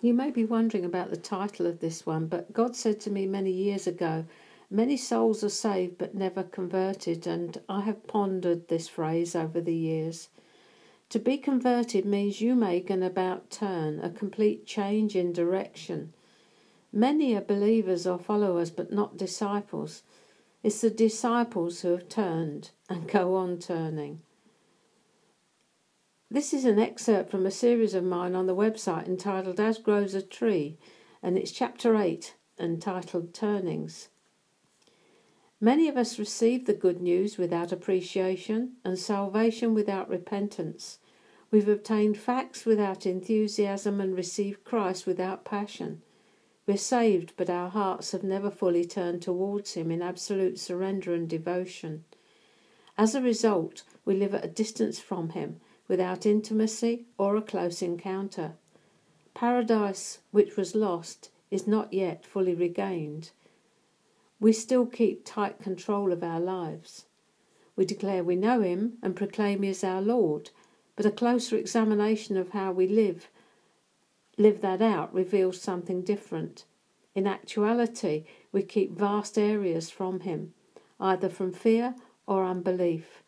You may be wondering about the title of this one, but God said to me many years ago, Many souls are saved but never converted, and I have pondered this phrase over the years. To be converted means you make an about turn, a complete change in direction. Many are believers or followers but not disciples. It's the disciples who have turned and go on turning. This is an excerpt from a series of mine on the website entitled As Grows a Tree, and it's chapter 8 entitled Turnings. Many of us receive the good news without appreciation and salvation without repentance. We've obtained facts without enthusiasm and received Christ without passion. We're saved, but our hearts have never fully turned towards Him in absolute surrender and devotion. As a result, we live at a distance from Him without intimacy or a close encounter. Paradise, which was lost, is not yet fully regained. We still keep tight control of our lives. We declare we know Him and proclaim He is our Lord, but a closer examination of how we live live that out reveals something different. In actuality, we keep vast areas from Him, either from fear or unbelief.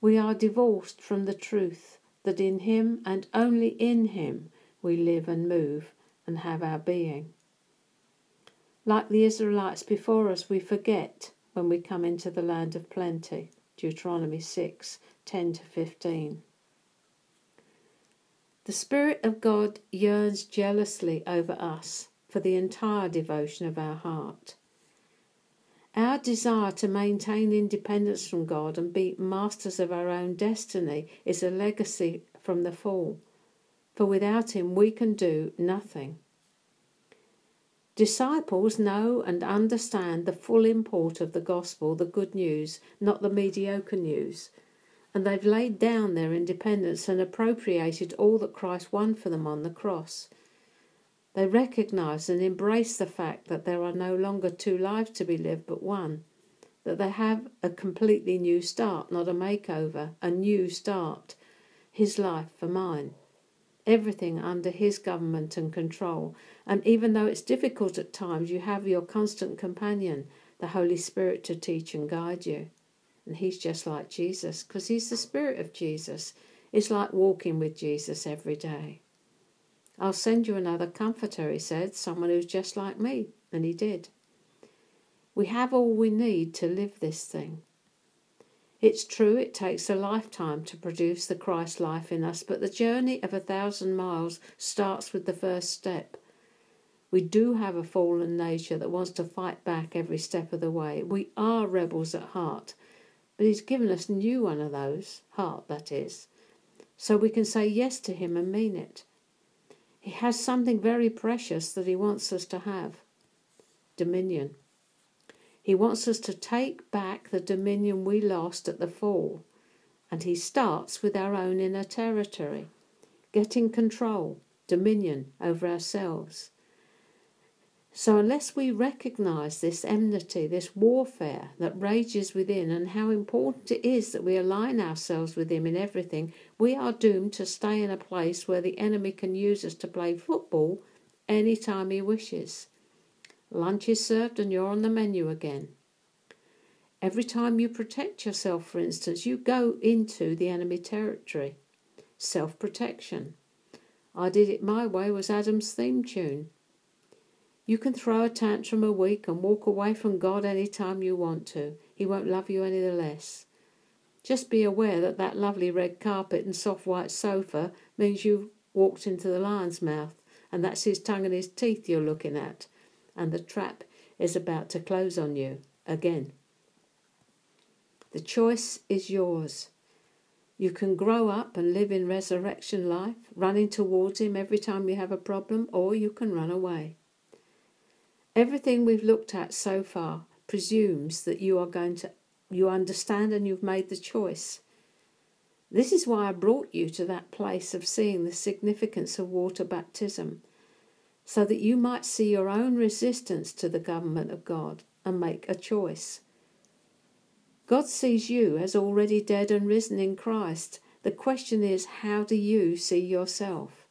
We are divorced from the truth that in Him and only in Him we live and move and have our being. Like the Israelites before us, we forget when we come into the land of plenty. Deuteronomy 6 10 to 15. The Spirit of God yearns jealously over us for the entire devotion of our heart. Our desire to maintain independence from God and be masters of our own destiny is a legacy from the fall, for without Him we can do nothing. Disciples know and understand the full import of the gospel, the good news, not the mediocre news, and they've laid down their independence and appropriated all that Christ won for them on the cross. They recognize and embrace the fact that there are no longer two lives to be lived but one, that they have a completely new start, not a makeover, a new start, His life for mine. Everything under His government and control. And even though it's difficult at times, you have your constant companion, the Holy Spirit, to teach and guide you. And He's just like Jesus, because He's the Spirit of Jesus. It's like walking with Jesus every day. I'll send you another comforter, he said, someone who's just like me. And he did. We have all we need to live this thing. It's true it takes a lifetime to produce the Christ life in us, but the journey of a thousand miles starts with the first step. We do have a fallen nature that wants to fight back every step of the way. We are rebels at heart, but He's given us a new one of those, heart that is, so we can say yes to Him and mean it. He has something very precious that He wants us to have dominion. He wants us to take back the dominion we lost at the fall, and He starts with our own inner territory, getting control, dominion over ourselves. So, unless we recognize this enmity, this warfare that rages within, and how important it is that we align ourselves with Him in everything, we are doomed to stay in a place where the enemy can use us to play football any time he wishes. Lunch is served and you're on the menu again. Every time you protect yourself, for instance, you go into the enemy territory. Self protection. I did it my way was Adam's theme tune. You can throw a tantrum a week and walk away from God any time you want to. He won't love you any the less. Just be aware that that lovely red carpet and soft white sofa means you've walked into the lion's mouth, and that's his tongue and his teeth you're looking at, and the trap is about to close on you again. The choice is yours. You can grow up and live in resurrection life, running towards Him every time you have a problem, or you can run away. Everything we've looked at so far presumes that you are going to you understand and you've made the choice. This is why I brought you to that place of seeing the significance of water baptism, so that you might see your own resistance to the government of God and make a choice. God sees you as already dead and risen in Christ. The question is, how do you see yourself?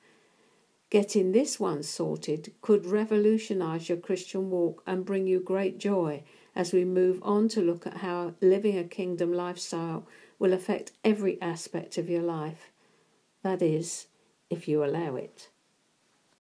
Getting this one sorted could revolutionize your Christian walk and bring you great joy as we move on to look at how living a kingdom lifestyle will affect every aspect of your life. That is, if you allow it.